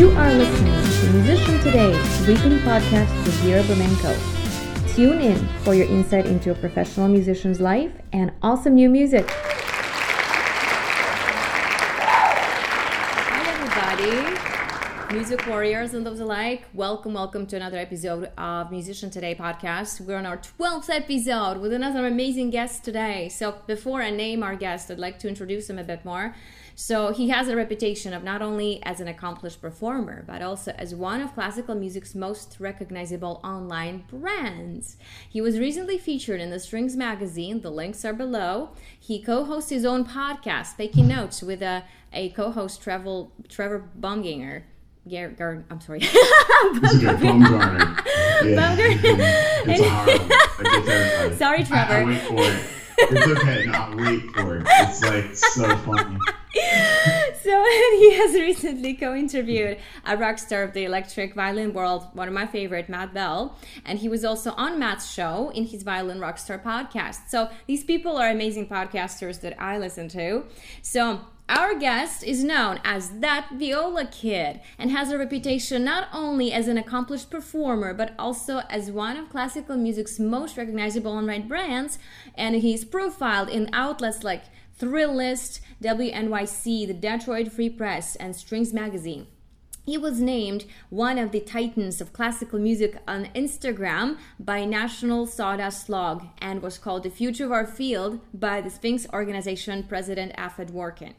You are listening to Musician Today, weekly podcast with Vira Burmenko. Tune in for your insight into a professional musician's life and awesome new music. Hi, everybody. Music warriors and those alike, welcome, welcome to another episode of Musician Today podcast. We're on our 12th episode with another amazing guest today. So, before I name our guest, I'd like to introduce him a bit more. So he has a reputation of not only as an accomplished performer, but also as one of classical music's most recognizable online brands. He was recently featured in the Strings magazine. The links are below. He co-hosts his own podcast, Taking Notes, with a, a co-host, Trevor, Trevor Bumginger. Gar- Gar- I'm sorry. Bumgarner. Sorry, Trevor. I, I wait for it. It's okay. Not wait for it. It's like so funny. so he has recently co-interviewed a rock star of the electric violin world, one of my favorite, Matt Bell, and he was also on Matt's show in his Violin Rockstar podcast. So these people are amazing podcasters that I listen to. So our guest is known as that viola kid and has a reputation not only as an accomplished performer but also as one of classical music's most recognizable online brands. And he's profiled in outlets like Thrillist, WNYC, the Detroit Free Press, and Strings Magazine. He was named one of the titans of classical music on Instagram by National Sawdust Log and was called the future of our field by the Sphinx organization president Afa Dworkin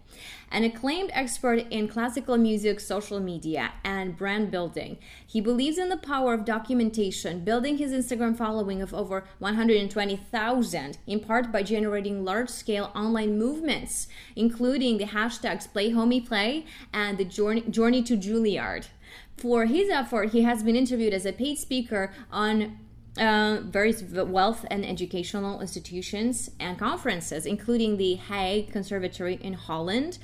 an acclaimed expert in classical music, social media, and brand building. He believes in the power of documentation, building his Instagram following of over 120,000, in part by generating large scale online movements, including the hashtags Play Homie Play and the Journey, Journey to Juilliard. For his effort, he has been interviewed as a paid speaker on uh, various wealth and educational institutions and conferences, including the Hague Conservatory in Holland,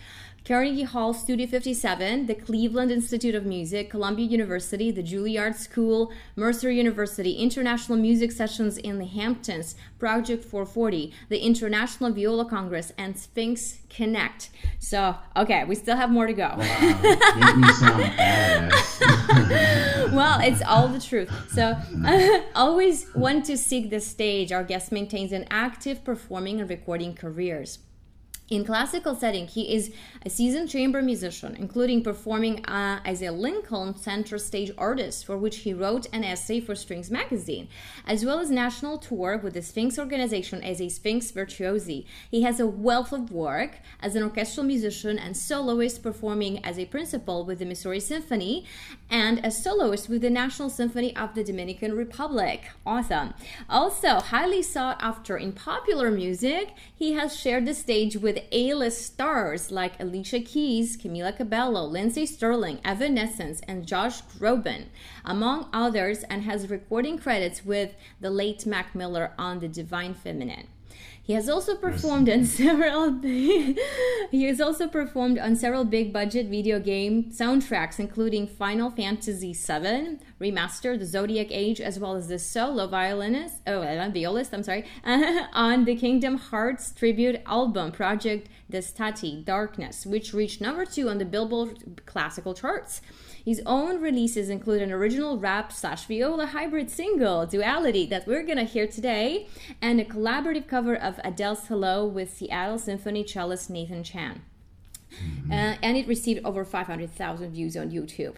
Carnegie Hall Studio 57, the Cleveland Institute of Music, Columbia University, the Juilliard School, Mercer University, International Music Sessions in the Hamptons, Project 440, the International Viola Congress, and Sphinx Connect. So, okay, we still have more to go. Wow, make me sound badass. well, it's all the truth. So, always want to seek the stage. Our guest maintains an active performing and recording careers. In classical setting, he is a seasoned chamber musician, including performing uh, as a Lincoln Center stage artist, for which he wrote an essay for Strings magazine, as well as national tour with the Sphinx organization as a Sphinx virtuosi. He has a wealth of work as an orchestral musician and soloist, performing as a principal with the Missouri Symphony and a soloist with the National Symphony of the Dominican Republic. Awesome. Also, highly sought after in popular music, he has shared the stage with with A-list stars like Alicia Keys, Camila Cabello, Lindsey Stirling, Evanescence, and Josh Groban, among others, and has recording credits with the late Mac Miller on The Divine Feminine. He has also performed on several big, he has also performed on several big budget video game soundtracks, including Final Fantasy VII Remaster, The Zodiac Age, as well as the solo violinist, oh, uh, violist, I'm sorry, on the Kingdom Hearts tribute album Project Destati Darkness, which reached number two on the Billboard classical charts. His own releases include an original rap slash viola hybrid single, Duality, that we're gonna hear today, and a collaborative cover of Adele's Hello with Seattle Symphony cellist Nathan Chan. Mm-hmm. Uh, and it received over 500,000 views on YouTube.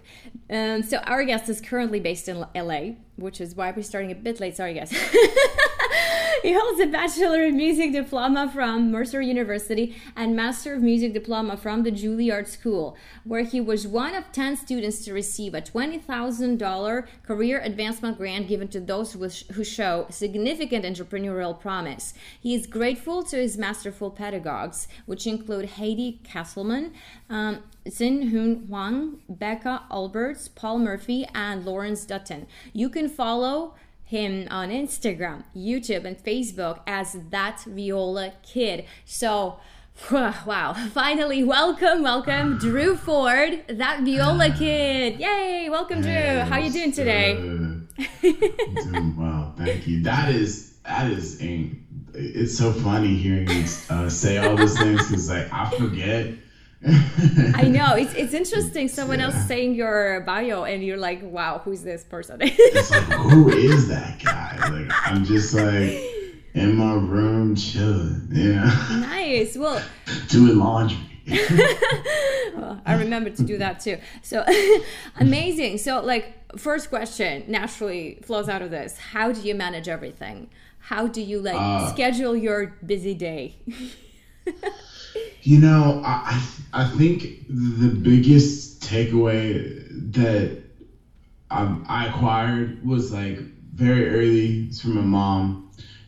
Um, so our guest is currently based in LA, which is why we're starting a bit late. Sorry, guys. he holds a Bachelor of Music diploma from Mercer University and Master of Music diploma from the Juilliard School, where he was one of 10 students to receive a $20,000 career advancement grant given to those who show significant entrepreneurial promise. He is grateful to his masterful pedagogues, which include Heidi Castleman, um, Hsin-Yun Huang, Becca Alberts, Paul Murphy, and Lawrence Dutton. You can follow him on Instagram, YouTube, and Facebook as that Viola Kid. So, wow, finally, welcome, welcome, Drew Forde, that Viola Kid. Yay, welcome, Drew. How you doing today? doing well, thank you. That is, that is, it's so funny hearing you uh, say all those things because like I forget I know it's it's interesting. Someone Yeah. else saying your bio, and you're like, "Wow, who's this person?" It's like, who is that guy? Like, I'm just like in my room chilling, you know, nice. Well, doing laundry. Well, I remember to do that too. So amazing. So, like, first question naturally flows out of this: How do you manage everything? How do you like Uh, schedule your busy day? You know, I I think the biggest takeaway that um, I acquired was like very early. It's from my mom.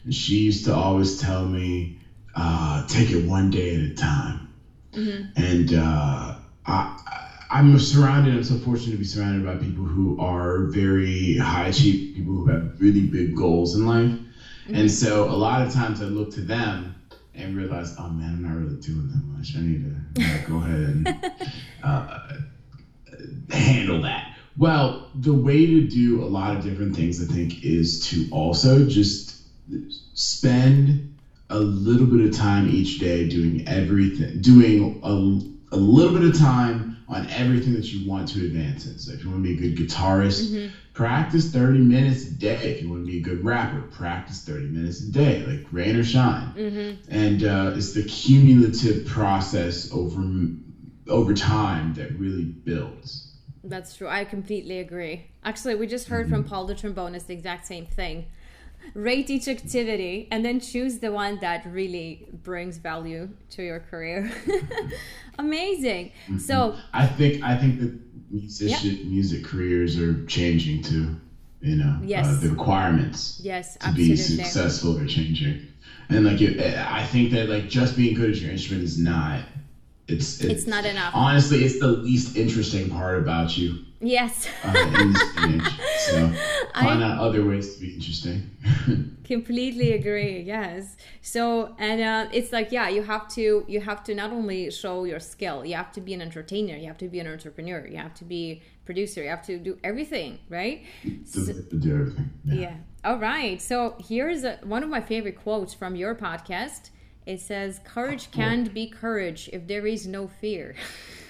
And she used to always tell me, uh, "Take it one day at a time." And uh, I, I'm surrounded. I'm so fortunate to be surrounded by people who are very high achieving, people who have really big goals in life. And so a lot of times I look to them and realize, oh man, I'm not really doing that much. I need to uh, go ahead and uh, handle that. Well, the way to do a lot of different things, I think, is to also just spend a little bit of time each day doing everything, doing a, a little bit of time on everything that you want to advance in. So if you want to be a good guitarist, mm-hmm. practice 30 minutes a day. If you want to be a good rapper, practice 30 minutes a day, like rain or shine. Mm-hmm. And uh, it's the cumulative process over over time that really builds. That's true. I completely agree. Actually, we just heard mm-hmm. from Paul the trombonist the exact same thing. Rate each activity and then choose the one that really brings value to your career. Amazing. So, I think I think that musician music careers are changing too. You know, Yes. uh, the requirements yes, to be absolutely. successful are changing, and like it, I think that like just being good at your instrument is not. It's It's not enough. Honestly, it's the least interesting part about you Yes. uh, in this. So I- find out other ways to be interesting. completely agree yes so and uh, it's like yeah you have to you have to not only show your skill you have to be an entertainer you have to be an entrepreneur you have to be producer you have to do everything right to do everything. yeah all right so here's a, one of my favorite quotes from your podcast it says courage can't be courage if there is no fear Yeah.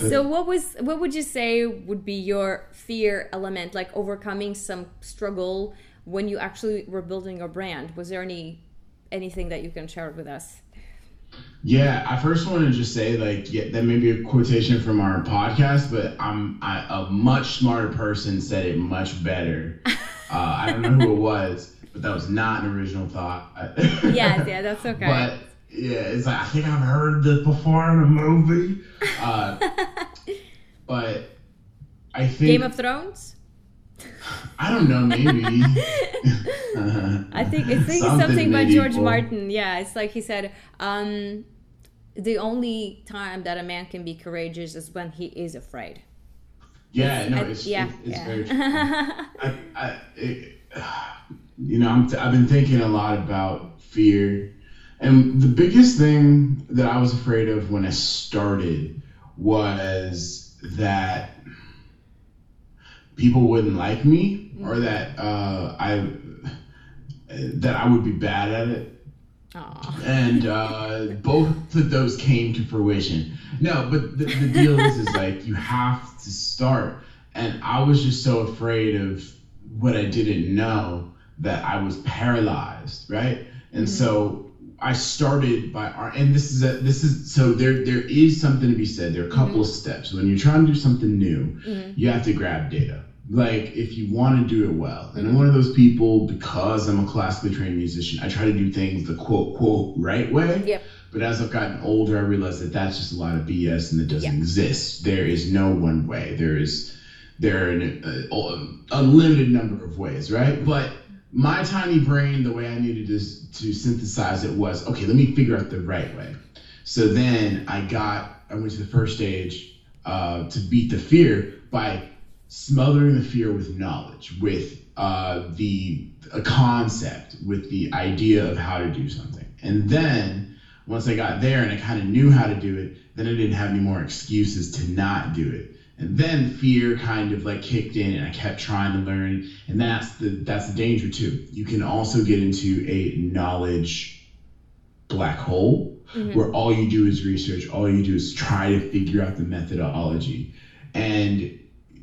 so what was what would you say would be your fear element like overcoming some struggle when you actually were building your brand was there any anything that you can share with us Yeah, I first want to just say like yeah, that may be a quotation from our podcast, but I'm I, a much smarter person said it much better. Uh, I don't know who it was, but that was not an original thought. yes yeah that's okay But yeah, it's like I think I've heard this before in a movie. Uh, but I think game of thrones I don't know maybe. i think i think it's something by george martin yeah it's like he said um the only time that a man can be courageous is when he is afraid Yeah, no, I- it's yeah, it's, it's yeah. very true. I, I, it, you know, I'm t- I've been thinking a lot about fear, and the biggest thing that I was afraid of when I started was that people wouldn't like me, or that uh, I that I would be bad at it Aw. and uh, both of those came to fruition. No, but the, the deal is, is like you have to start, and I was just so afraid of what I didn't know that I was paralyzed, right? And so I started by and this is a this is so there there is something to be said. There are a couple of steps when you're trying to do something new, you have to grab data. Like if you want to do it well, and I'm one of those people because I'm a classically trained musician. I try to do things the quote quote right way. Yep. But as I've gotten older, I realize that that's just a lot of BS and it doesn't Yeah. exist. There is no one way. There is there are an uh, unlimited number of ways, right? But my tiny brain, the way I needed to, to synthesize it was okay. Let me figure out the right way. So then I got I went to the first stage uh, to beat the fear by smothering the fear with knowledge, with uh, the a concept, with the idea of how to do something, and then once I got there and I kind of knew how to do it, then I didn't have any more excuses to not do it. And then fear kind of like kicked in, and I kept trying to learn. And that's the that's the danger too. You can also get into a knowledge black hole mm-hmm. where all you do is research, all you do is try to figure out the methodology. And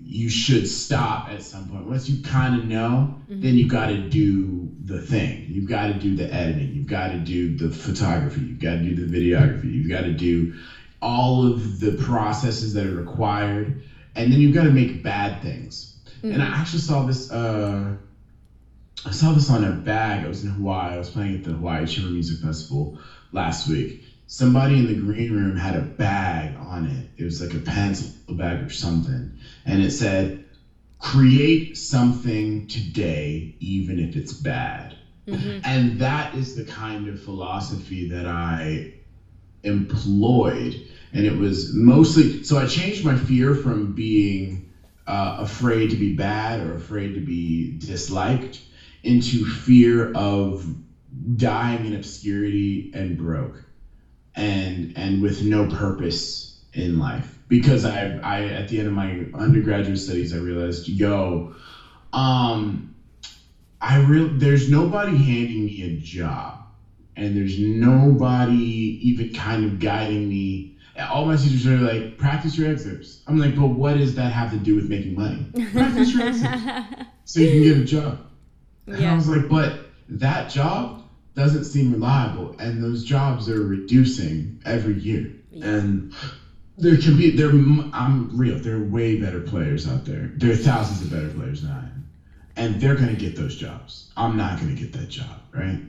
you should stop at some point. Once you kind of know, mm-hmm. then you got to do the thing. You've got to do the editing. You've got to do the photography. You've got to do the videography. You've got to do all of the processes that are required. And then you've got to make bad things. Mm-hmm. And I actually saw this. Uh, I saw this on a bag. I was in Hawaii. I was playing at the Hawaii Chamber Music Festival last week. Somebody in the green room had a bag on it. It was like a pencil bag or something. And it said, create something today, even if it's bad. Mm-hmm. And that is the kind of philosophy that I employed. And it was mostly, so I changed my fear from being uh, afraid to be bad or afraid to be disliked into fear of dying in obscurity and broke and and with no purpose in life because I I at the end of my undergraduate studies I realized yo um I real there's nobody handing me a job and there's nobody even kind of guiding me all my teachers are like practice your excerpts I'm like but what does that have to do with making money practice your excerpts so you can get a job and yeah. I was like, but that job doesn't seem reliable, and those jobs are reducing every year. Yeah. And there can be there. I'm real. There are way better players out there. There are thousands of better players than I am, and they're gonna get those jobs. I'm not gonna get that job, right?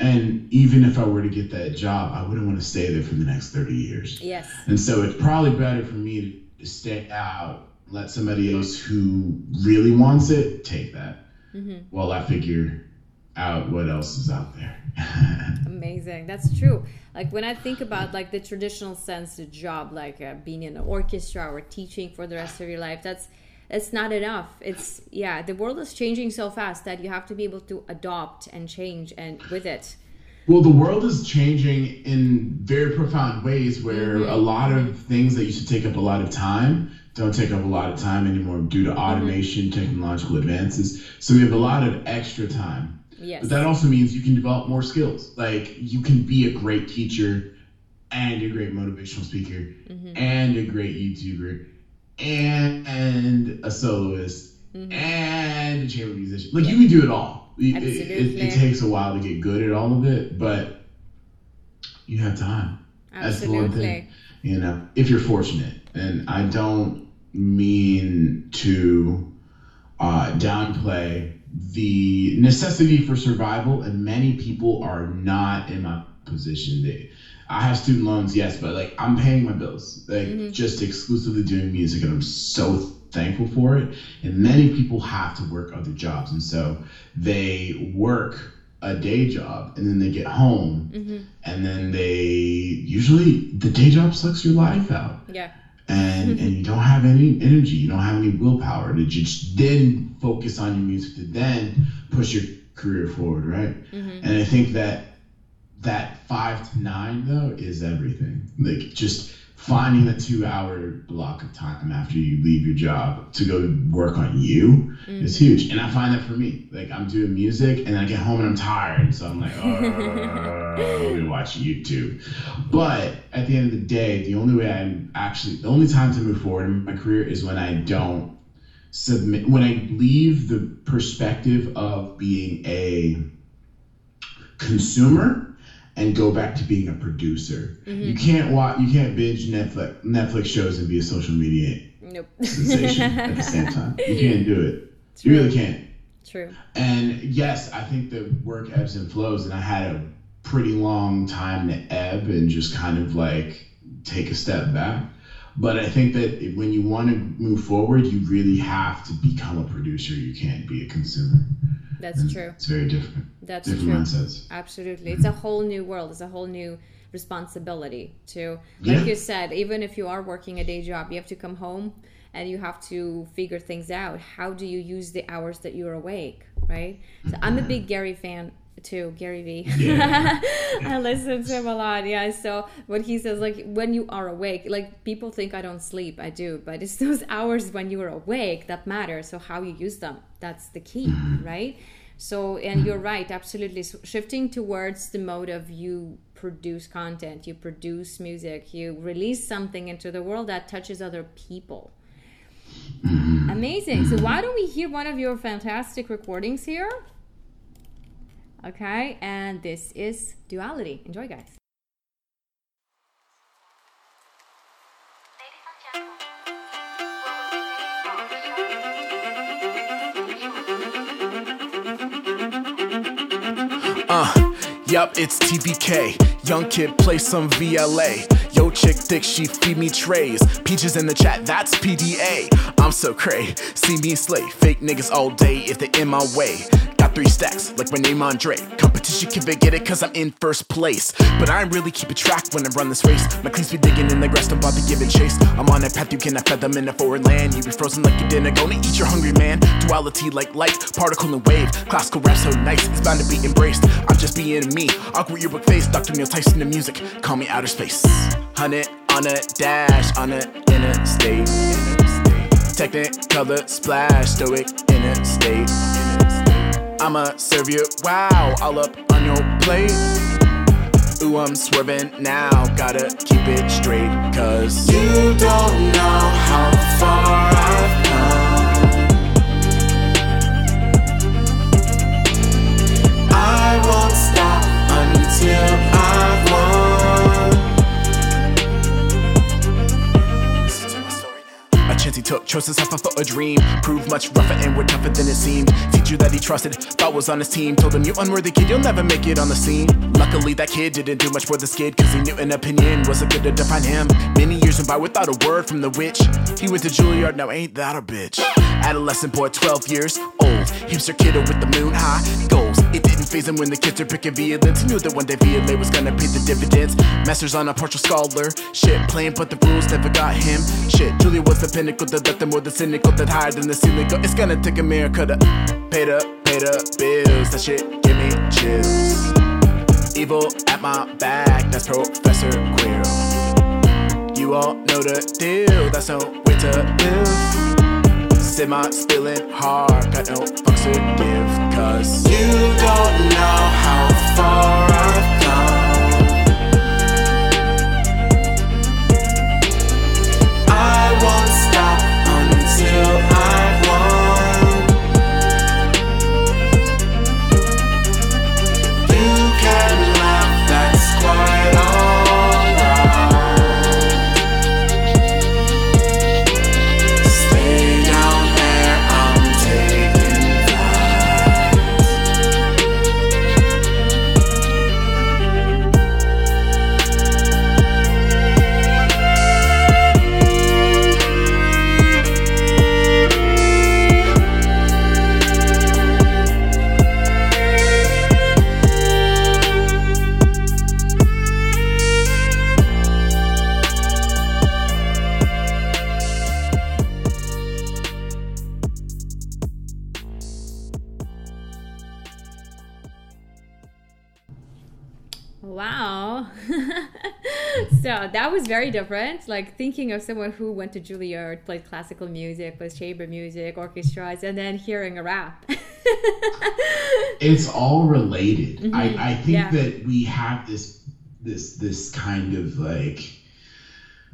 And even if I were to get that job, I wouldn't want to stay there for the next 30 years. Yes. And so it's probably better for me to stay out, let somebody else who really wants it take that mm-hmm. while I figure out what else is out there. Amazing. That's true. Like when I think about like the traditional sense of job, like uh, being in an orchestra or teaching for the rest of your life, that's it's not enough. It's yeah, the world is changing so fast that you have to be able to adopt and change and with it. Well, the world is changing in very profound ways where mm-hmm. a lot of things that used to take up a lot of time don't take up a lot of time anymore due to mm-hmm. automation, technological advances. So we have a lot of extra time. Yes. But that also means you can develop more skills. Like you can be a great teacher and a great motivational speaker mm-hmm. and a great YouTuber and, a soloist mm-hmm. and a chamber musician. Like yeah. you can do it all. It, it, it, takes a while to get good at all of it, but you have time. Absolutely. That's the one thing. You know, if you're fortunate and I don't mean to uh, downplay the necessity for survival, and many people are not in my position. They, I have student loans, yes, but like I'm paying my bills, like mm-hmm. just exclusively doing music, and I'm so thankful for it. And many people have to work other jobs, and so they work a day job and then they get home mm-hmm. and then they usually the day job sucks your life out. Yeah and and you don't have any energy, you don't have any willpower to just then focus on your music to then push your career forward, right? Mm-hmm. And I think that that five to nine though is everything. Like just finding a two hour block of time after you leave your job to go work on you mm-hmm. is huge. And I find that for me, like I'm doing music and I get home and I'm tired. So I'm like, oh, let me watch YouTube. But at the end of the day, the only way I'm actually, the only time to move forward in my career is when I don't submit, when I leave the perspective of being a consumer and go back to being a producer. Mm-hmm. You can't watch, you can't binge Netflix Netflix shows and be a social media nope. sensation at the same time. You can't do it. True. You really can't. True. And yes, I think the work ebbs and flows, and I had a pretty long time to ebb and just kind of like take a step back. But I think that when you want to move forward, you really have to become a producer. You can't be a consumer. That's and true. It's very different. That's different true. Mindsets. Absolutely. It's a whole new world. It's a whole new responsibility to like yeah. you said, even if you are working a day job, you have to come home and you have to figure things out. How do you use the hours that you're awake? Right? So I'm a mm-hmm. big Gary fan too, Gary Vee. Yeah. I listen to him a lot. Yeah. So what he says, like when you are awake, like people think I don't sleep. I do, but it's those hours when you are awake that matter. So how you use them, that's the key, mm-hmm. right? So, and you're right, absolutely. So shifting towards the mode of you produce content, you produce music, you release something into the world that touches other people. Mm-hmm. Amazing. So, why don't we hear one of your fantastic recordings here? Okay, and this is Duality. Enjoy, guys. Uh, yup, it's TVK. Young kid play some VLA. Yo, chick thick, she feed me trays. Peaches in the chat, that's PDA. I'm so cray. See me slay. Fake niggas all day if they in my way. Three stacks, like my name Andre. Competition can forget it, cause I'm in first place. But I ain't really keeping track when I run this race. My cleans be digging in the grass, don't bother giving chase. I'm on that path, you cannot them in a foreign land. You be frozen like you didn't gonna eat your hungry man. Duality like light, particle and wave. Classical rap so nice, it's bound to be embraced. I'm just being me. Awkward yearbook face, Dr. Neil Tyson the music. Call me outer space. Hundred on a dash, on a interstate. Technicolor splash, stoic interstate. I'ma serve you wow, all up on your plate. Ooh, I'm swerving now, gotta keep it straight, cause you don't know how far I've come. I won't stop until I've won. A chance he took. Chose to suffer for a dream. Proved much rougher and we're tougher than it seemed. Teacher that he trusted, was on his team. Told him, You unworthy kid, you'll never make it on the scene. Luckily, that kid didn't do much for the skid, cause he knew an opinion wasn't good to define him. Many years went by without a word from the witch. He went to Juilliard, now ain't that a bitch? Adolescent boy, 12 years old. Hipster kiddo with the moon high goals. It didn't phase him when the kids are picking violence. He knew that one day VLA was gonna pay the dividends. Masters on a partial scholar. Shit, playing, but the rules never got him. Shit, Julia was the pinnacle that them more the cynical that higher than the ceiling. It's gonna take a miracle to pay the, pay the bills. That shit give me chills. Evil at my back, that's Professor Quirrell. You all know the deal, that's no way to live. Semi spilling hard, got no fucks to give. Cause you don't know how far I've very different. Like thinking of someone who went to Juilliard, played classical music, plays chamber music, orchestras, and then hearing a rap. it's all related. Mhm. I, I think Yeah. that we have this this this kind of like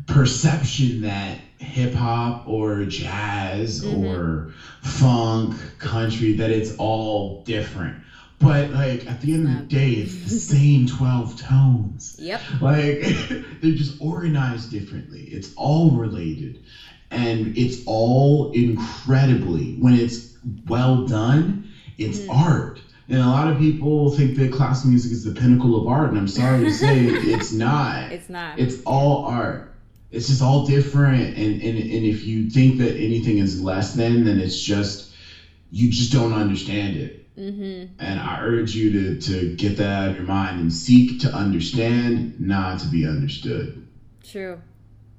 perception that hip hop or jazz Mhm. or funk, country, that it's all different. But like at the end of the day, it's the same twelve tones. yep. Like they're just organized differently. It's all related. And it's all incredibly when it's well done, it's Mhm. art. And a lot of people think that classical music is the pinnacle of art, and I'm sorry to say it's not. It's not. It's all art. It's just all different. And, and, and if you think that anything is less than, then it's just, you just don't understand it. Mm-hmm. And I urge you to, to get that out of your mind and seek to understand, not to be understood. True.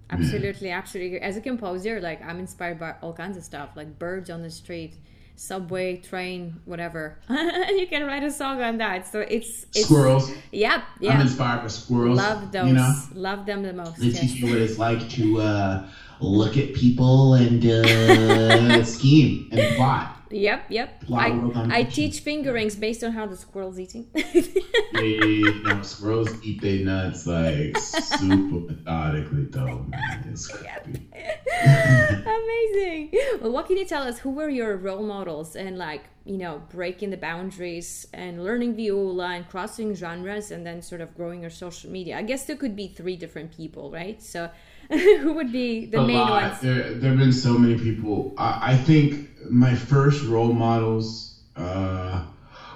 Absolutely, absolutely. As a composer, like I'm inspired by all kinds of stuff, like birds on the street, subway, train, whatever. you can write a song on that. So it's, it's Squirrels. Yep, I'm inspired by squirrels. Love those. You know, Love them the most. they yes. teach you what it's like to uh, look at people and uh, scheme and plot. Yep, yep. I, I teach fingerings based on how the squirrel's eating. they, you know, squirrels eat their nuts like super methodically, though. Man, it's creepy. Amazing. Well, what can you tell us? Who were your role models and like you know breaking the boundaries and learning viola and crossing genres and then sort of growing your social media? I guess there could be three different people, right? So, who would be the a main lot. ones? There, there have been so many people. I, I think my first role models uh,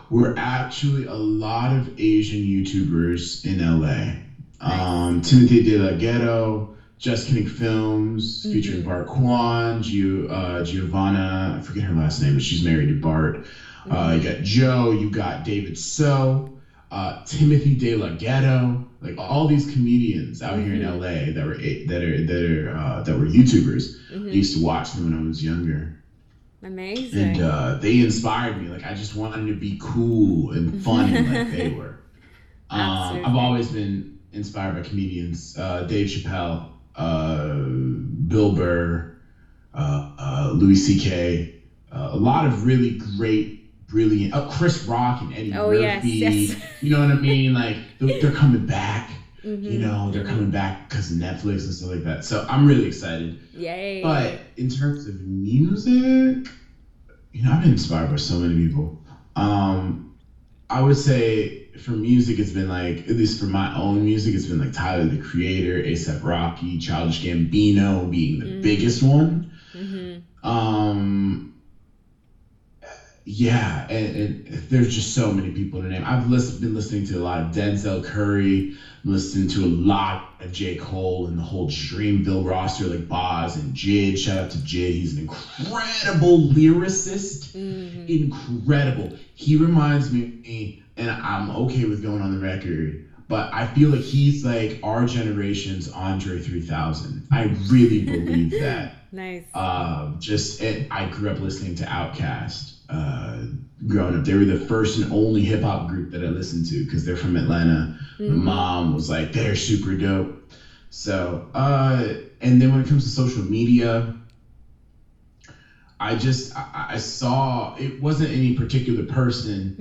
were actually a lot of Asian YouTubers in LA. Um, Timothy De La Ghetto, Just Kidding Films, featuring Bart Kwan, Gio, uh, Giovanna, I forget her last name, but she's married to Bart. Uh, you got Joe, you got David So, uh, Timothy De La Ghetto, like all these comedians out here in LA that were that are that are uh, that were YouTubers. I used to watch them when I was younger, Amazing. and uh, they inspired me. Like I just wanted to be cool and funny like they were. Um, I've always been inspired by comedians. Uh, Dave Chappelle, uh, Bill Burr, uh, uh, Louis C.K. Uh, a lot of really great, brilliant. Oh, Chris Rock and Eddie Oh, yes, Murphy. yes. You know what I mean? Like they're, coming back. Mm-hmm. You know, they're coming back because Netflix and stuff like that. So I'm really excited. Yay. But in terms of music, you know, I've been inspired by so many people. Um, I would say for music, it's been like, at least for my own music, it's been like Tyler the Creator, ASAP Rocky, Childish Gambino being the biggest one. Mhm. Um, yeah, and, and there's just so many people to name. I've list, been listening to a lot of Denzel Curry, listening to a lot of J. Cole and the whole Dreamville roster, like Bas and Jid. Shout out to Jid. He's an incredible lyricist. Mm-hmm. Incredible. He reminds me, and I'm okay with going on the record, but I feel like he's like our generation's Andre 3000. I really believe that nice. uh, just and I grew up listening to Outkast. Uh, growing up, they were the first and only hip hop group that I listened to because they're from Atlanta. My mom was like, they're super dope. So, uh, and then when it comes to social media, I just I, I saw it wasn't any particular person,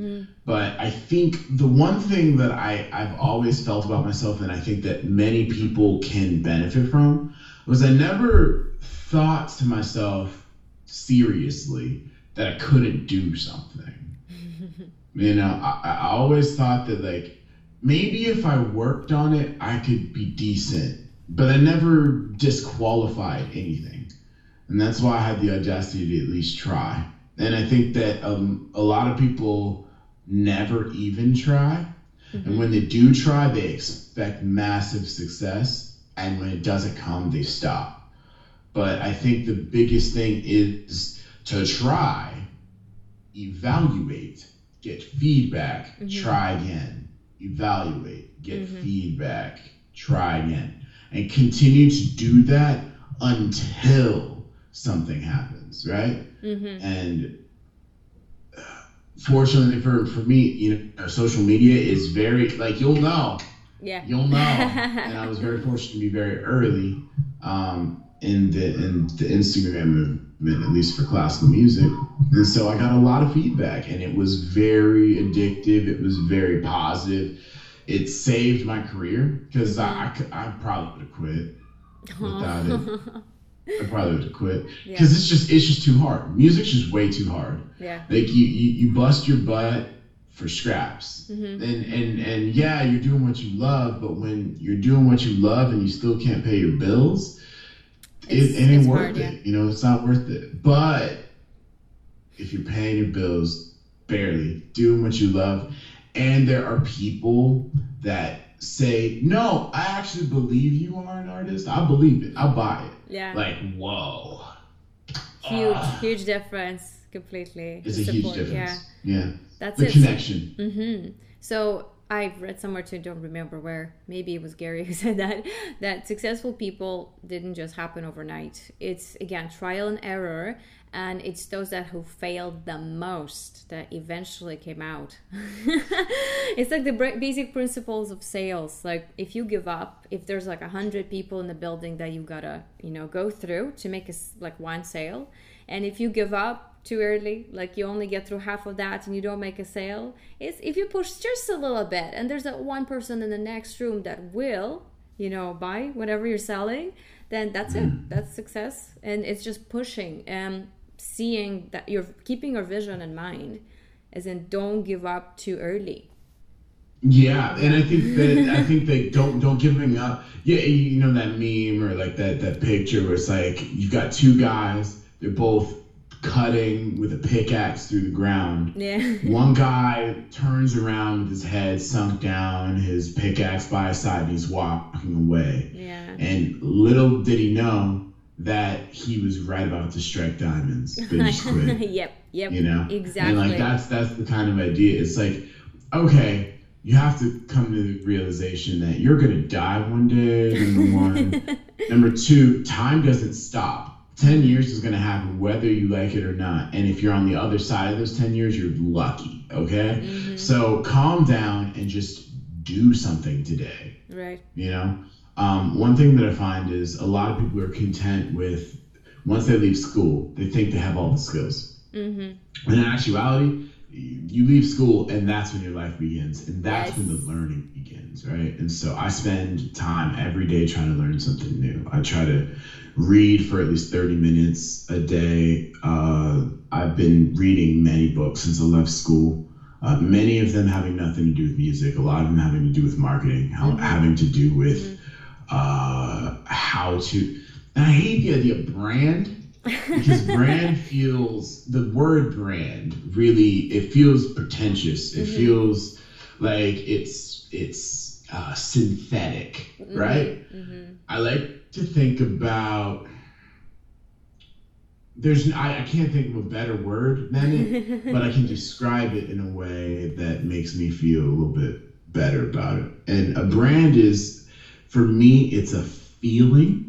but I think the one thing that I I've always felt about myself, and I think that many people can benefit from, was I never thought to myself seriously that I couldn't do something. you know, I, I always thought that like maybe if I worked on it, I could be decent, but I never disqualified anything. And that's why I had the audacity to at least try. And I think that um, a lot of people never even try. And when they do try, they expect massive success. And when it doesn't come, they stop. But I think the biggest thing is to try, evaluate, get feedback, try again, evaluate, get feedback, try again, and continue to do that until something happens, right? And uh, fortunately for, for me, you know, social media is very like you'll know. Yeah. you'll know. and I was very fortunate to be very early. Um, in the in the Instagram movement, at least for classical music. And so I got a lot of feedback, and it was very addictive. It was very positive. It saved my career because I, I I probably would have quit without it. I probably would have quit because it's just it's just too hard. Music's just way too hard yeah. like you, you you bust your butt for scraps mm-hmm. and and and yeah you're doing what you love but when you're doing what you love and you still can't pay your bills It's- it ain't worth hard, it yeah. you know it's not worth it but if you're paying your bills barely doing what you love and there are people that say no i actually believe you are an artist i believe it i'll buy it Yeah. like whoa huge, Ah. huge difference. Completely. it's a Support, huge difference Yeah. yeah, That's the it. connection hmm So I've read somewhere too, don't remember where. Maybe it was Gary who said that. That successful people didn't just happen overnight. It's again trial and error, and it's those that who failed the most that eventually came out. it's like the basic principles of sales. Like if you give up, if there's like a hundred people in the building that you gotta you know go through to make a, like one sale, and if you give up too early like you only get through half of that and you don't make a sale is if you push just a little bit and there's that one person in the next room that will you know buy whatever you're selling then that's it Mm. that's success and it's just pushing and seeing that you're keeping your vision in mind as in don't give up too early Yeah, and I think that I think that don't don't giving up. Yeah, you know that meme or like that that picture where it's like you've got two guys, they're both cutting with a pickaxe through the ground. yeah. One guy turns around with his head sunk down, his pickaxe by his side, and he's walking away. yeah. And little did he know that he was right about to strike diamonds, just quit yep yep. you know? Exactly and like that's that's the kind of idea. It's like okay you have to come to the realization that you're gonna die one day number one. Number two time doesn't stop 10 years is gonna happen whether you like it or not and if you're on the other side of those 10 years you're lucky okay Mm-hmm. so calm down and just do something today right you know um, one thing that i find is a lot of people are content with once they leave school they think they have all the skills mm-hmm. And in actuality, you leave school and that's when your life begins. And that's Yes. when the learning begins, right? And so I spend time every day trying to learn something new. I try to read for at least 30 minutes a day. Uh, I've been reading many books since I left school. Uh, many of them having nothing to do with music, a lot of them having to do with marketing, how, having to do with uh, how to. And I hate the idea of brand because brand feels the word brand really it feels pretentious it feels like it's it's uh, synthetic right? Mm-hmm. i like to think about there's I, I can't think of a better word than it but i can describe it in a way that makes me feel a little bit better about it. And a brand is for me it's a feeling.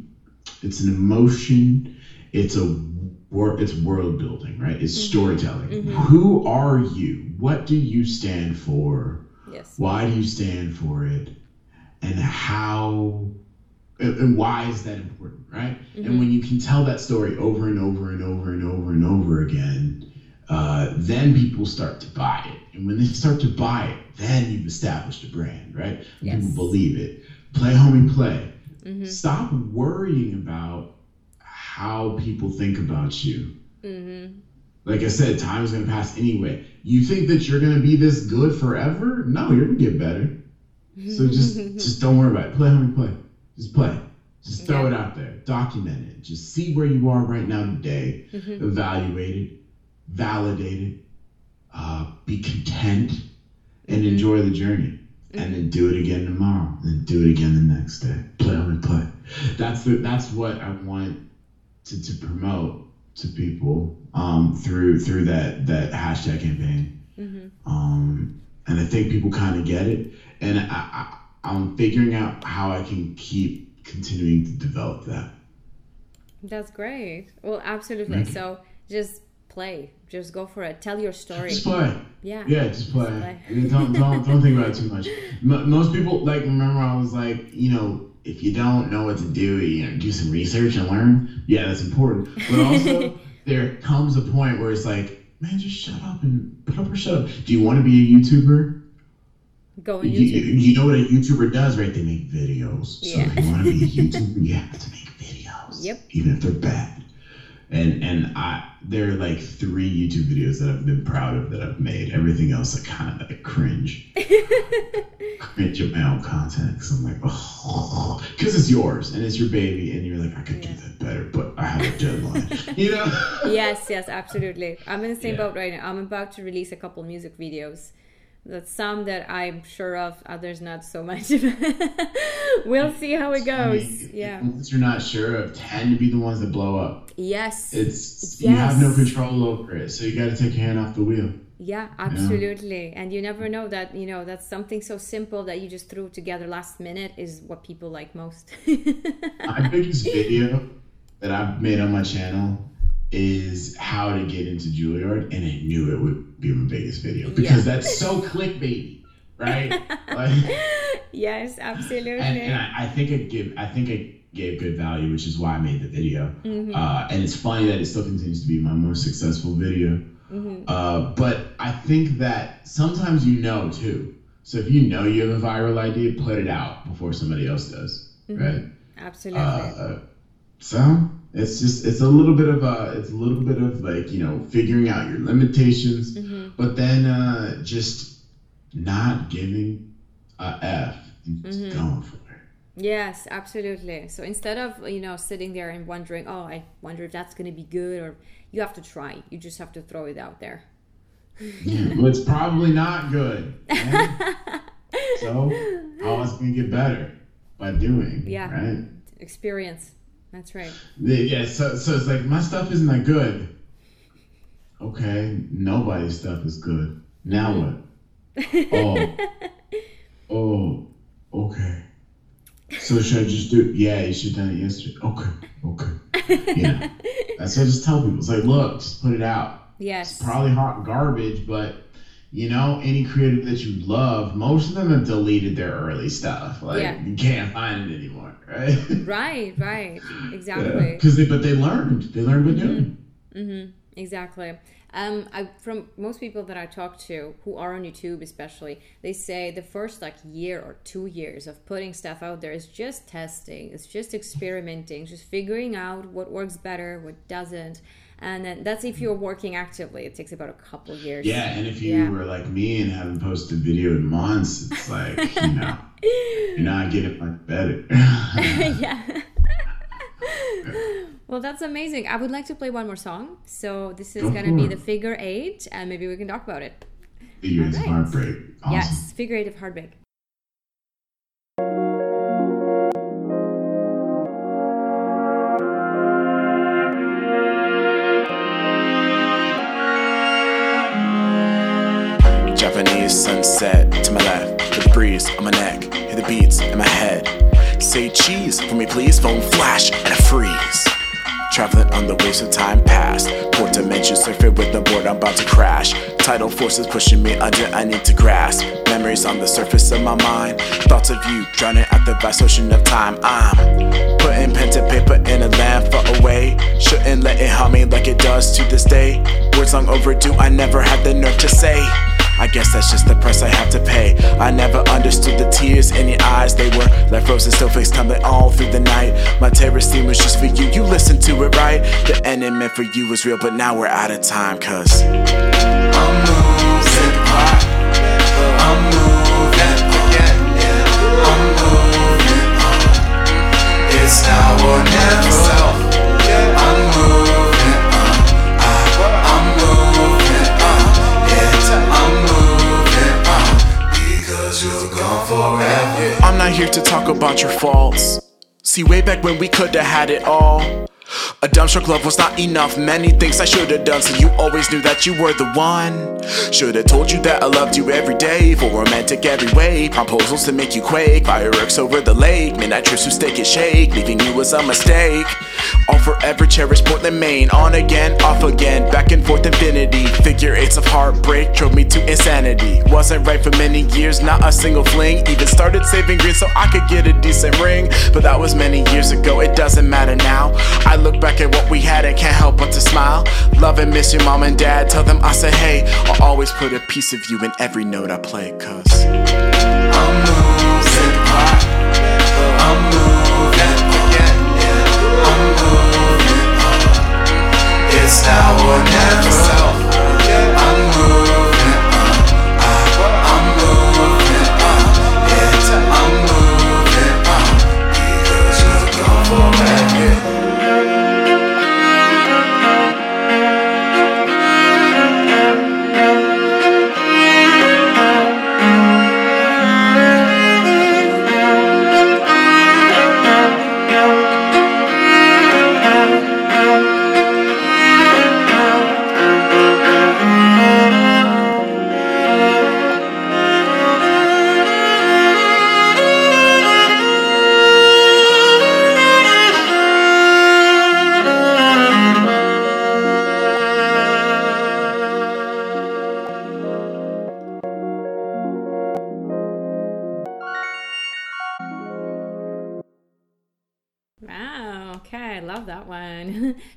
It's an emotion. It's a wor- it's world building right? It's storytelling. Who are you? What do you stand for yes. Why do you stand for it? And how and why is that important right? And when you can tell that story over and over and over and over and over again uh, then people start to buy it. And when they start to buy it then you've established a brand right? Yes. people believe it. Play homie play. Stop worrying about how people think about you. Mm-hmm. Like I said, time is gonna pass anyway. You think that you're gonna be this good forever? No, you're gonna get better. So just just don't worry about it. Play you play. Just play. Just throw Yeah. it out there. Document it. Just see where you are right now today. Mm-hmm. Evaluate it. Validate it. Uh, be content Mm-hmm. and enjoy the journey. And then do it again tomorrow. And do it again the next day. Play how play. That's the that's what I want to, to promote to people um, through through that that hashtag campaign. Um, and I think people kind of get it. And I, I, I'm figuring out how I can keep continuing to develop that. That's great. Well, absolutely. So just play. Just go for it. Tell your story. Just play. Yeah. Yeah, just play. play. Yeah, don't don't don't think about it too much. Mo most people like remember I was like, you know, if you don't know what to do, you know, do some research and learn. Yeah, that's important. But also, there comes a point where it's like, man, just shut up and put up or shut up. Do you want to be a YouTuber? Go on You, you, you know what a YouTuber does, right? They make videos. So Yeah. if you want to be a YouTuber, you have to make videos. Yep. Even if they're bad. And and I there are like three YouTube videos that I've been proud of that I've made. Everything else I kind of like cringe. cringe at my own content because I'm like, oh, because it's yours and it's your baby, and you're like, I could do that better, but I have a deadline. you know? yes, yes, absolutely. I'm in the same Yeah. boat right now. I'm about to release a couple music videos. That's some that I'm sure of, others not so much. we'll see how it I goes. mean, Yeah. Ones you're not sure of tend to be the ones that blow up. Yes. It's you have no control over it, so you got to take your hand off the wheel. Yeah, absolutely. And you never know that, you know, that's something so simple that you just threw together last minute is what people like most. My biggest video that I've made on my channel is how to get into Juilliard, and I knew it would be my biggest video because Yeah. that's so clickbaity, right? like, yes, absolutely. And, and I, I think it give I think it gave good value, which is why I made the video. Mm-hmm. Uh, and it's funny that it still continues to be my most successful video. Mm-hmm. Uh, but I think that sometimes you know too. So if you know you have a viral idea, put it out before somebody else does, Mm-hmm. right? absolutely. Uh, so it's just it's a little bit of a it's a little bit of like you know figuring out your limitations, Mm-hmm. but then uh, just not giving a f and just Mm-hmm. going for it. Yes, absolutely. So instead of you know sitting there and wondering, oh, I wonder if that's going to be good, or you have to try. You just have to throw it out there. Yeah, well, it's probably not good. right? so how else going to get better by doing? Yeah. Right. Experience. That's right. Yeah. So so it's like my stuff isn't that good. Okay, nobody's stuff is good. Now mm-hmm. what? Oh. oh. Okay. So should I just do? Yeah, you should have done it yesterday. Okay. Okay. Yeah. That's what I just tell people. It's like, look, just put it out. Yes. probably hot garbage, but you know, any creative that you love, most of them have deleted their early stuff. Like Yeah. you can't find it anymore, right? Right. Right. Exactly. Because they, but they learned. They learned by doing. Mm-hmm. Exactly. Um, I from most people that I talk to who are on YouTube, especially, they say the first like year or two years of putting stuff out there is just testing. It's just experimenting, just figuring out what works better, what doesn't, and then that's if you're working actively. It takes about a couple years. Yeah, and if you Yeah. were like me and haven't posted a video in months, it's like you know, you're not getting much better. yeah. well, that's amazing. I would like to play one more song. So this is Go gonna be it. the figure eight, and maybe we can talk about it. Figures of Alright. heartbreak. Awesome. Yes, figure eight of heartbreak. Japanese sunset to my left, the breeze on my neck, hear the beats in my head. Say cheese for me, please. Phone flash and a freeze. Traveling on the waves of time past. Fourth dimension surfing with the board, I'm about to crash. Tidal forces pushing me under, I need to grasp. Memories on the surface of my mind. Thoughts of you drowning out the vast ocean of time. I'm putting pen to paper in a land far away. Shouldn't let it haunt me like it does to this day. Words long overdue, I never had the nerve to say. I guess that's just the price I have to pay. I never understood the tears in your eyes. They were like frozen, still face tumbling all through the night. My terrorist theme was just for you. You listened to it right. The ending meant for you was real, but now we're out of time. Cause I'm moving on. It's now or never. Forever. I'm not here to talk about your faults. See, way back when we could've had it all. A dumbstruck love was not enough. Many things I should've done, so you always knew that you were the one. Should've told you that I loved you every day, for romantic every way. Proposals to make you quake, fireworks over the lake. Midnight trips to steak and shake, leaving you was a mistake. I'll forever cherish Portland, Maine. On again, off again, back and forth infinity. Figure eights of heartbreak drove me to insanity. Wasn't right for many years, not a single fling. Even started saving green so I could get a decent ring. But that was many years ago, it doesn't matter now. I look back at what we had and can't help but to smile. Love and miss your mom and dad. Tell them I said hey. I'll always put a piece of you in every note I play, cause I'm moving on. It's now or never.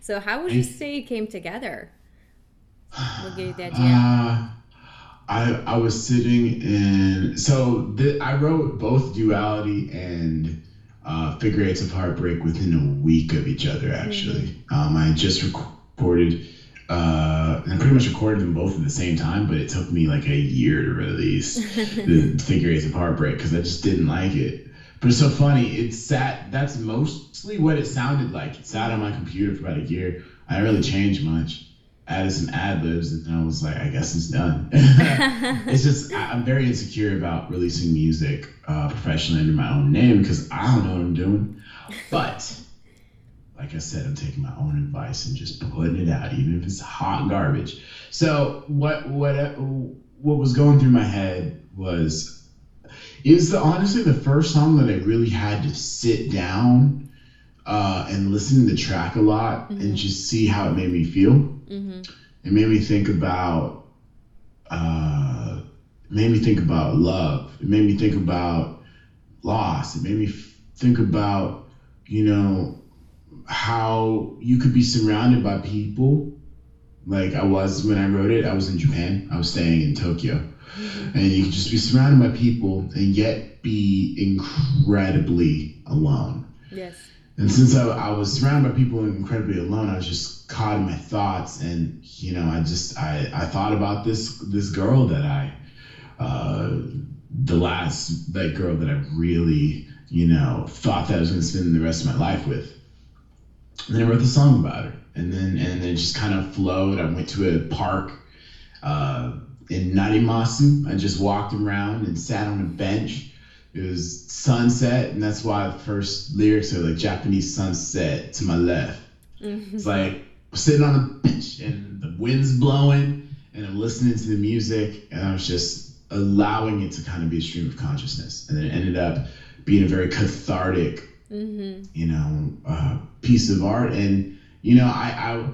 So, how would you say it came together? What gave you the idea? Uh, I I was sitting in so the, I wrote both duality and uh, figure eights of heartbreak within a week of each other. Actually, um, I just recorded uh, and I pretty much recorded them both at the same time, but it took me like a year to release the figure eights of heartbreak because I just didn't like it. But it's so funny. It sat. That's mostly what it sounded like. It sat on my computer for about a year. I didn't really change much. Added some ad libs, and I was like, I guess it's done. it's just I'm very insecure about releasing music uh, professionally under my own name because I don't know what I'm doing. But like I said, I'm taking my own advice and just putting it out, even if it's hot garbage. So what what what was going through my head was is the honestly the first song that I really had to sit down uh, and listen to the track a lot and just see how it made me feel. It made me think about uh, it made me think about love. It made me think about loss. It made me f- think about you know how you could be surrounded by people like I was when I wrote it. I was in Japan. I was staying in Tokyo, and you could just be surrounded by people and yet be incredibly alone. yes. And since I, I was surrounded by people incredibly alone, I was just caught in my thoughts, and you know, I just I, I thought about this this girl that I, uh, the last that girl that I really you know thought that I was going to spend the rest of my life with. And then I wrote the song about her, and then and then it just kind of flowed. I went to a park uh, Narimasu. I just walked around and sat on a bench. It was sunset, and that's why the first lyrics are like Japanese sunset to my left. It's like sitting on a bench and the wind's blowing, and I'm listening to the music, and I was just allowing it to kind of be a stream of consciousness, and it ended up being a very cathartic, you know, uh, piece of art. And you know, I, I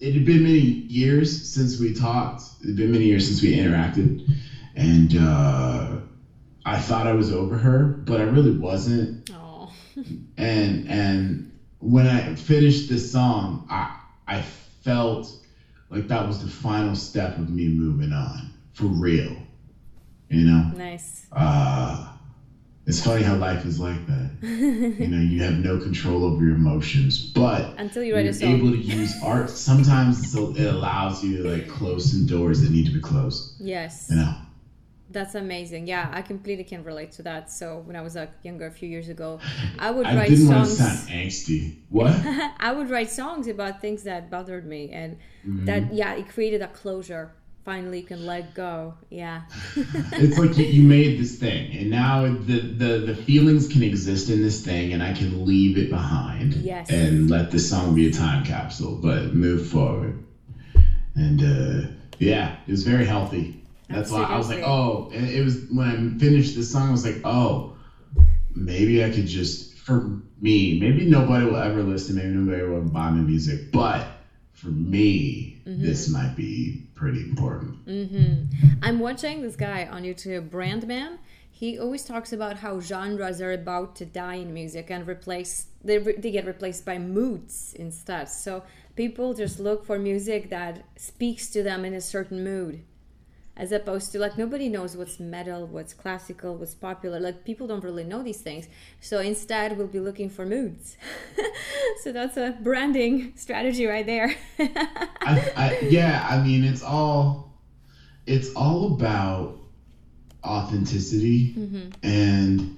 it had been many years since we talked. It had been many years since we interacted, and uh, I thought I was over her, but I really wasn't. Oh. And and when I finished this song, I I felt like that was the final step of me moving on for real. You know, Nice. uh, it's funny how life is like that. you know, you have no control over your emotions, but Until you write a you're song. able to use art. Sometimes it allows you to like close some doors that need to be closed. Yes. You know. That's amazing. Yeah, I completely can relate to that. So when I was like younger a few years ago, I would I write didn't want to sound angsty. What? I would write songs about things that bothered me, and Mm-hmm. that yeah, it created a closure. Finally, you can let go. Yeah. it's like you, you made this thing, and now the, the the feelings can exist in this thing, and I can leave it behind. Yes. And let the song be a time capsule, but move forward. And uh, yeah, it was very healthy. That's why I was like, oh, it was when I finished this song, I was like, oh, maybe I could just for me, maybe nobody will ever listen, maybe nobody will buy my music, but for me, Mm-hmm. this might be pretty important. I'm watching this guy on YouTube, Brandman. He always talks about how genres are about to die in music and replace they, re- they get replaced by moods instead. So people just look for music that speaks to them in a certain mood, as opposed to like nobody knows what's metal, what's classical, what's popular. Like people don't really know these things. So instead, we'll be looking for moods. so that's a branding strategy right there. I, I, yeah, I mean, it's all it's all about authenticity, mm-hmm. and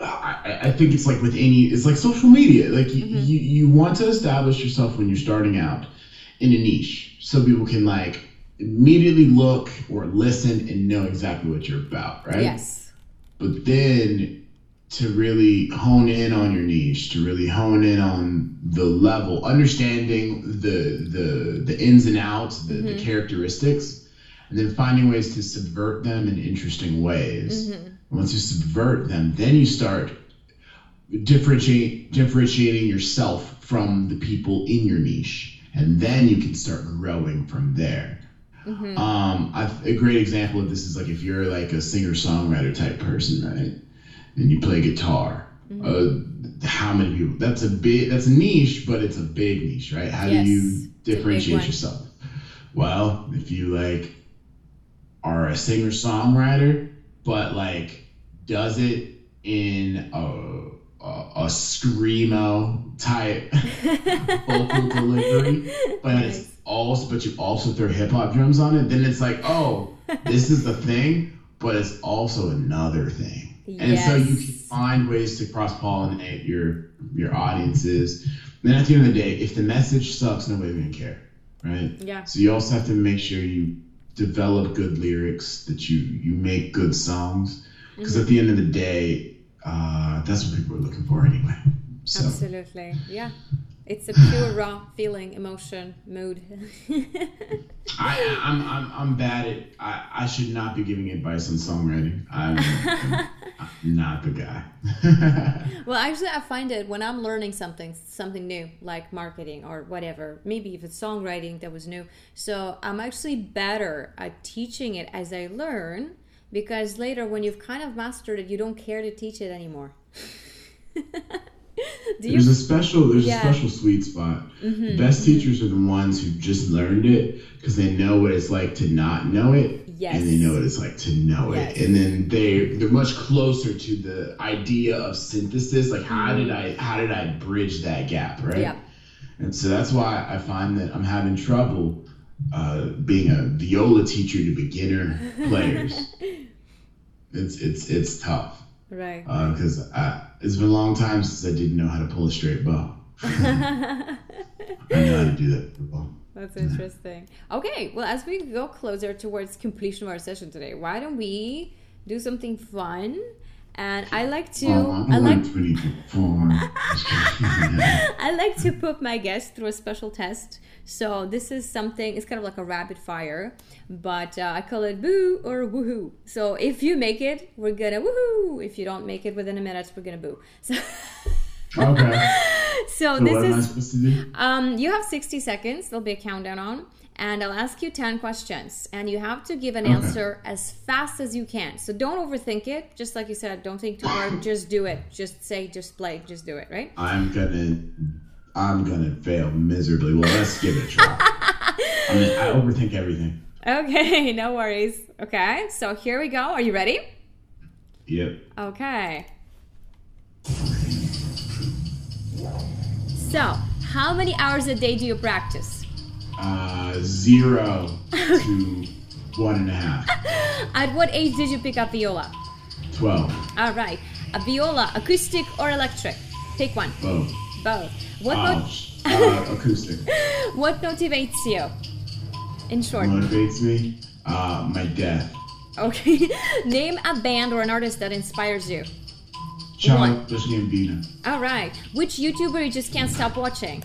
I, I think it's like with any, it's like social media. Like you, mm-hmm. you, you want to establish yourself when you're starting out in a niche, so people can like immediately look or listen and know exactly what you're about, right? yes. but then to really hone in on your niche to really hone in on the level understanding the the the ins and outs the, the mm-hmm. characteristics and then finding ways to subvert them in interesting ways mm-hmm. once you subvert them then you start differentiate, differentiating yourself from the people in your niche and then you can start growing from there um, I, a great example of this is like if you're like a singer songwriter type person, right? And you play guitar, Uh, how many people? That's a big. That's a niche, but it's a big niche, right? How Yes, do you it's a big differentiate yourself? Well, if you like are a singer songwriter, but like does it in a a, a screamo type vocal delivery, but Nice. it's also but you also throw hip hop drums on it, then it's like, oh, this is the thing, but it's also another thing. And so you can find ways to cross pollinate your your audiences. Then at the end of the day, if the message sucks, nobody's gonna care, right? Yeah. So you also have to make sure you develop good lyrics, that you you make good songs, because Mm-hmm. at the end of the day, uh, that's what people are looking for anyway. So Absolutely. Yeah. It's a pure raw feeling, emotion, mood. I, I'm, I'm I'm bad at. I, I should not be giving advice on songwriting. I'm, I'm not the guy. well, actually, I find it when I'm learning something, something new, like marketing or whatever, maybe if it's songwriting that was new. So I'm actually better at teaching it as I learn because later, when you've kind of mastered it, you don't care to teach it anymore. You There's a special there's Yeah. Mm-hmm. a special sweet spot. The best teachers are the ones who just learned it because they know what it's like to not know it, Yes. and they know what it's like to know Yes. it, and then they they're much closer to the idea of synthesis. Like how did I how did I bridge that gap, right? Yeah. And so that's why I find that I'm having trouble uh, being a viola teacher to beginner players. it's it's it's tough right? Uh, because it's been a long time since I didn't know how to pull a straight bow. I know how to do that. That's interesting. Okay, well, as we go closer towards completion of our session today, why don't we do something fun? And I like to, I'm I like, like 24. I like to put my guests through a special test. So this is something. It's kind of like a rapid fire, but uh, I call it boo or woohoo. So if you make it, we're gonna woohoo. If you don't make it within a minute, we're gonna boo. So, okay. so So this what am I is supposed to do? Um, you have 60 seconds. There'll be a countdown on. And I'll ask you 10 questions. And you have to give an Okay. answer as fast as you can. So don't overthink it. Just like you said, don't think too hard. just do it. Just say, just play, just do it, right? I'm gonna, I'm gonna fail miserably. Well, let's give it a try. I mean, I overthink everything. Okay, no worries. Okay, so here we go. Are you ready? Yep. Okay. So, how many hours a day do you practice? Uh, zero to one and a half. At what age did you pick up viola? Twelve. All right. A viola, acoustic or electric? Pick one. Both. Both. What? Ouch. Uh, acoustic. What motivates you? In short. What motivates me. Uh, my death. Okay. Name a band or an artist that inspires you. Childish Gambino. All right. Which YouTuber you just can't stop watching?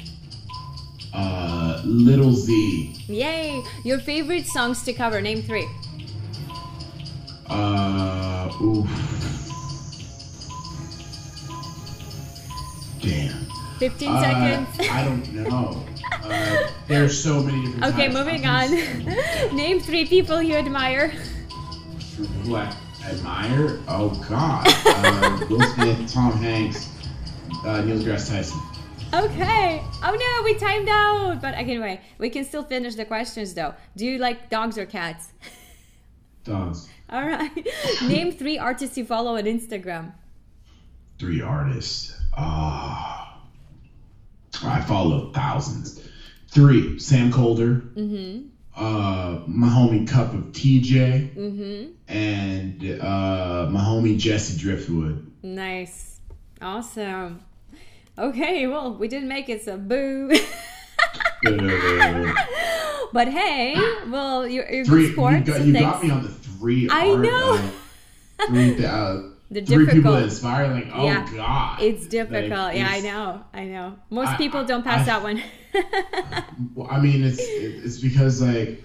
Uh, Little Z. Yay. Your favorite songs to cover. Name three. Uh, oof. Damn. 15 Uh, seconds. I don't know. Uh, there's so many different. Okay, moving on. Name three people you admire. Who I admire? Oh God. Uh, Will Smith, Tom Hanks, uh, Neil deGrasse Tyson. Okay. Oh no, we timed out. But anyway, we can still finish the questions though. Do you like dogs or cats? Dogs. All right. Name three artists you follow on Instagram. Three artists. Ah. I follow thousands. Three. Sam Kolder. Mm-hmm. Uh, my homie Cup of TJ. Mm-hmm. and uh, my homie Jesse Driftwood. Nice. Awesome. Okay, well, we didn't make it, so boo. But hey, well, you're, you're three, good sport. you, got, you got me on the three. I know. three, uh, The three people difficult- that inspire. Like, oh Yeah. god, It's difficult. Like, yeah, I know. I know. Most I- people don't pass I- that one. Well, I mean, it's it's because like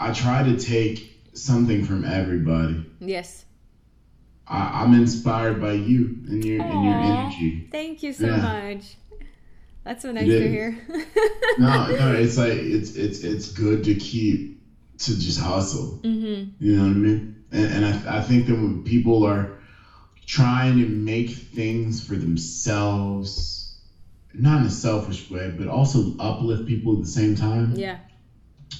I try to take something from everybody. yes. I, I'm inspired by you and your and your energy. Thank you so Yeah. much. That's so nice to hear. No, no, it's like it's it's it's good to keep to just hustle. hmm You know what I mean? And, and I, I think that when people are trying to make things for themselves, not in a selfish way, but also uplift people at the same time. Yeah.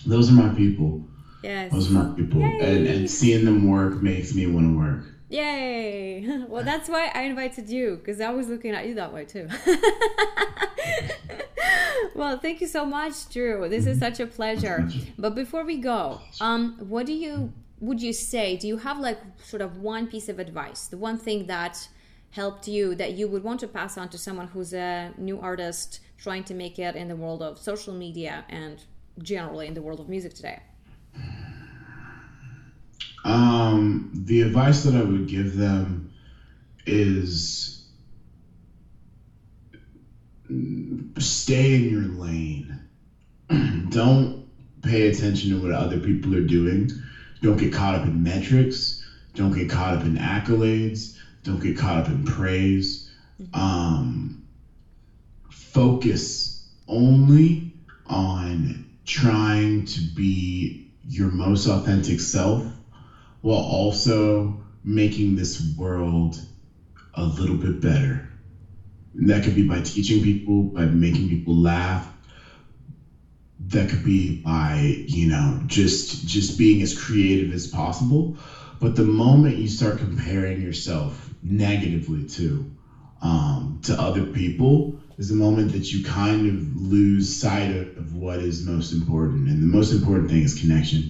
Those are my people. Yes. Those are my people. And, and seeing them work makes me want to work. Yay! Well, that's why I invited you because I was looking at you that way too. well, thank you so much, Drew. This is such a pleasure. But before we go, um, what do you would you say? Do you have like sort of one piece of advice, the one thing that helped you that you would want to pass on to someone who's a new artist trying to make it in the world of social media and generally in the world of music today? Um, the advice that I would give them is stay in your lane. Don't pay attention to what other people are doing. Don't get caught up in metrics. Don't get caught up in accolades. Don't get caught up in praise. Um, focus only on trying to be your most authentic self while also making this world a little bit better. And that could be by teaching people, by making people laugh. That could be by, you know, just just being as creative as possible. But the moment you start comparing yourself negatively to um, to other people is the moment that you kind of lose sight of, of what is most important. And the most important thing is connection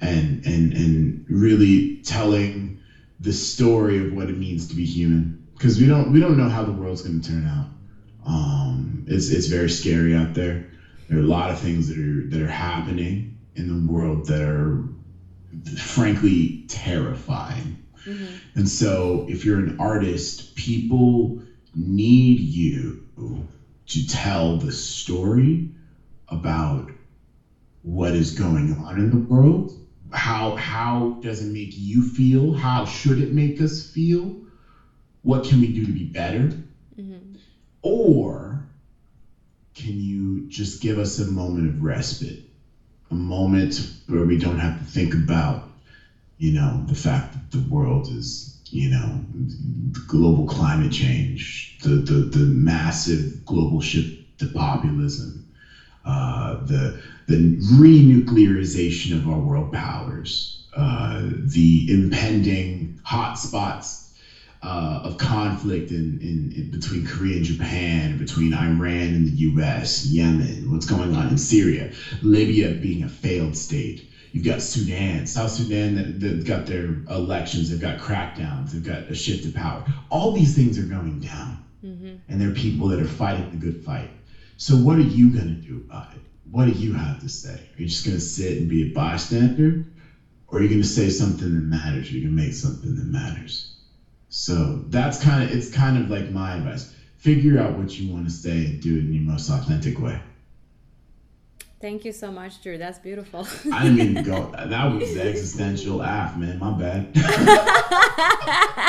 and and and really telling the story of what it means to be human. Because we don't we don't know how the world's going to turn out. Um, it's it's very scary out there. There are a lot of things that are that are happening in the world that are frankly terrifying. Mm-hmm. and so if you're an artist people need you to tell the story about what is going on in the world how how does it make you feel? How should it make us feel? What can we do to be better? Mm-hmm. or can you just give us a moment of respite? A moment where we don't have to think about you know the fact that the world is you know global climate change the the, the massive global shift to populism uh, the the renuclearization of our world powers, uh, the impending hotspots uh, of conflict in, in, in, between Korea and Japan, between Iran and the U.S., Yemen, what's going on in Syria, Libya being a failed state. You've got Sudan, South Sudan that, that got their elections, they've got crackdowns, they've got a shift of power. All these things are going down, mm-hmm. and there are people that are fighting the good fight. So what are you going to do about it? What do you have to say? Are you just going to sit and be a bystander? Or are you going to say something that matters? You're you going to make something that matters? So that's kind of, it's kind of like my advice. Figure out what you want to say and do it in your most authentic way. Thank you so much, Drew. That's beautiful. I didn't mean to go. That was the existential af, man. My bad.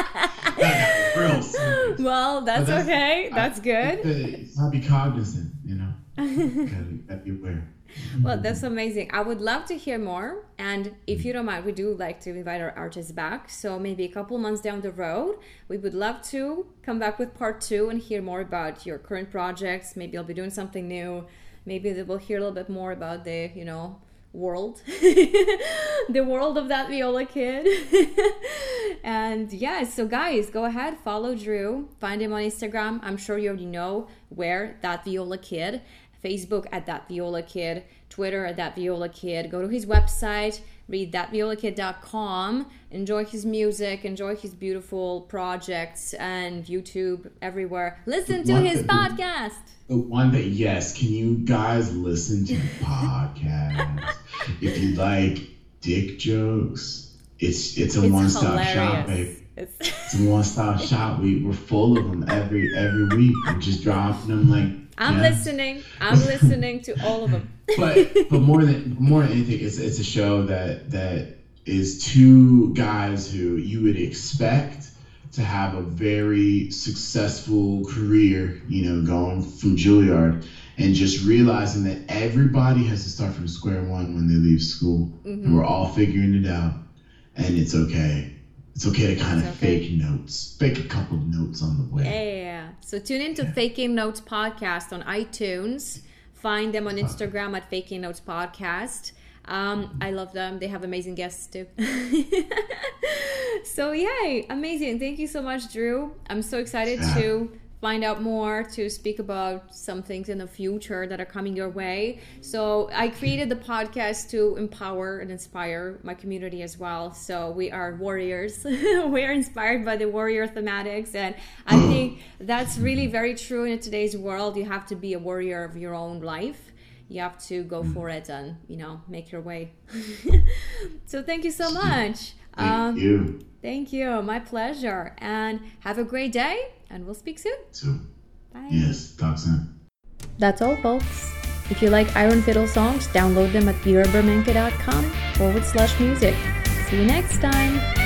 Well, that's, that's okay. That's I, good. It's not be cognizant, you know. Be aware. Well, that's amazing. I would love to hear more. And if you don't mind, we do like to invite our artists back. So maybe a couple months down the road, we would love to come back with part two and hear more about your current projects. Maybe I'll be doing something new maybe will hear a little bit more about the you know world the world of that viola kid and yeah so guys go ahead follow drew find him on instagram i'm sure you already know where that viola kid facebook at that viola kid twitter at that viola kid. Go to his website read thatviolakid.com enjoy his music enjoy his beautiful projects and youtube everywhere. Listen to his podcast. The one that yes. Can you guys listen to the podcast? If you like dick jokes it's it's a it's one-stop shop baby it's, it's a one-stop shop. We, we're full of them every every week. We're just dropping them like i'm yes. listening i'm listening to all of them but but more than more than anything, it's it's a show that that is two guys who you would expect to have a very successful career, you know, going from Juilliard and just realizing that everybody has to start from square one when they leave school. Mm-hmm. And we're all figuring it out. And it's okay. it's okay to kind of okay. fake notes, fake a couple of notes on the way. Yeah. So tune into. Faking Notes podcast on iTunes. Find them on Instagram at Faking Notes Podcast. Um, I love them. They have amazing guests too. so yay, amazing. Thank you so much, Drew. I'm so excited to find out more to speak about some things in the future that are coming your way. So I created the podcast to empower and inspire my community as well. So we are warriors. we are inspired by the warrior thematics. And I think that's really very true in today's world. You have to be a warrior of your own life you have to go mm. for it and you know make your way so thank you so much thank um, you. thank you. My pleasure. And have a great day and we'll speak soon. So bye. Yes talk soon. That's all folks. If you like iron fiddle songs download them at viraburmenko.com forward slash music. See you next time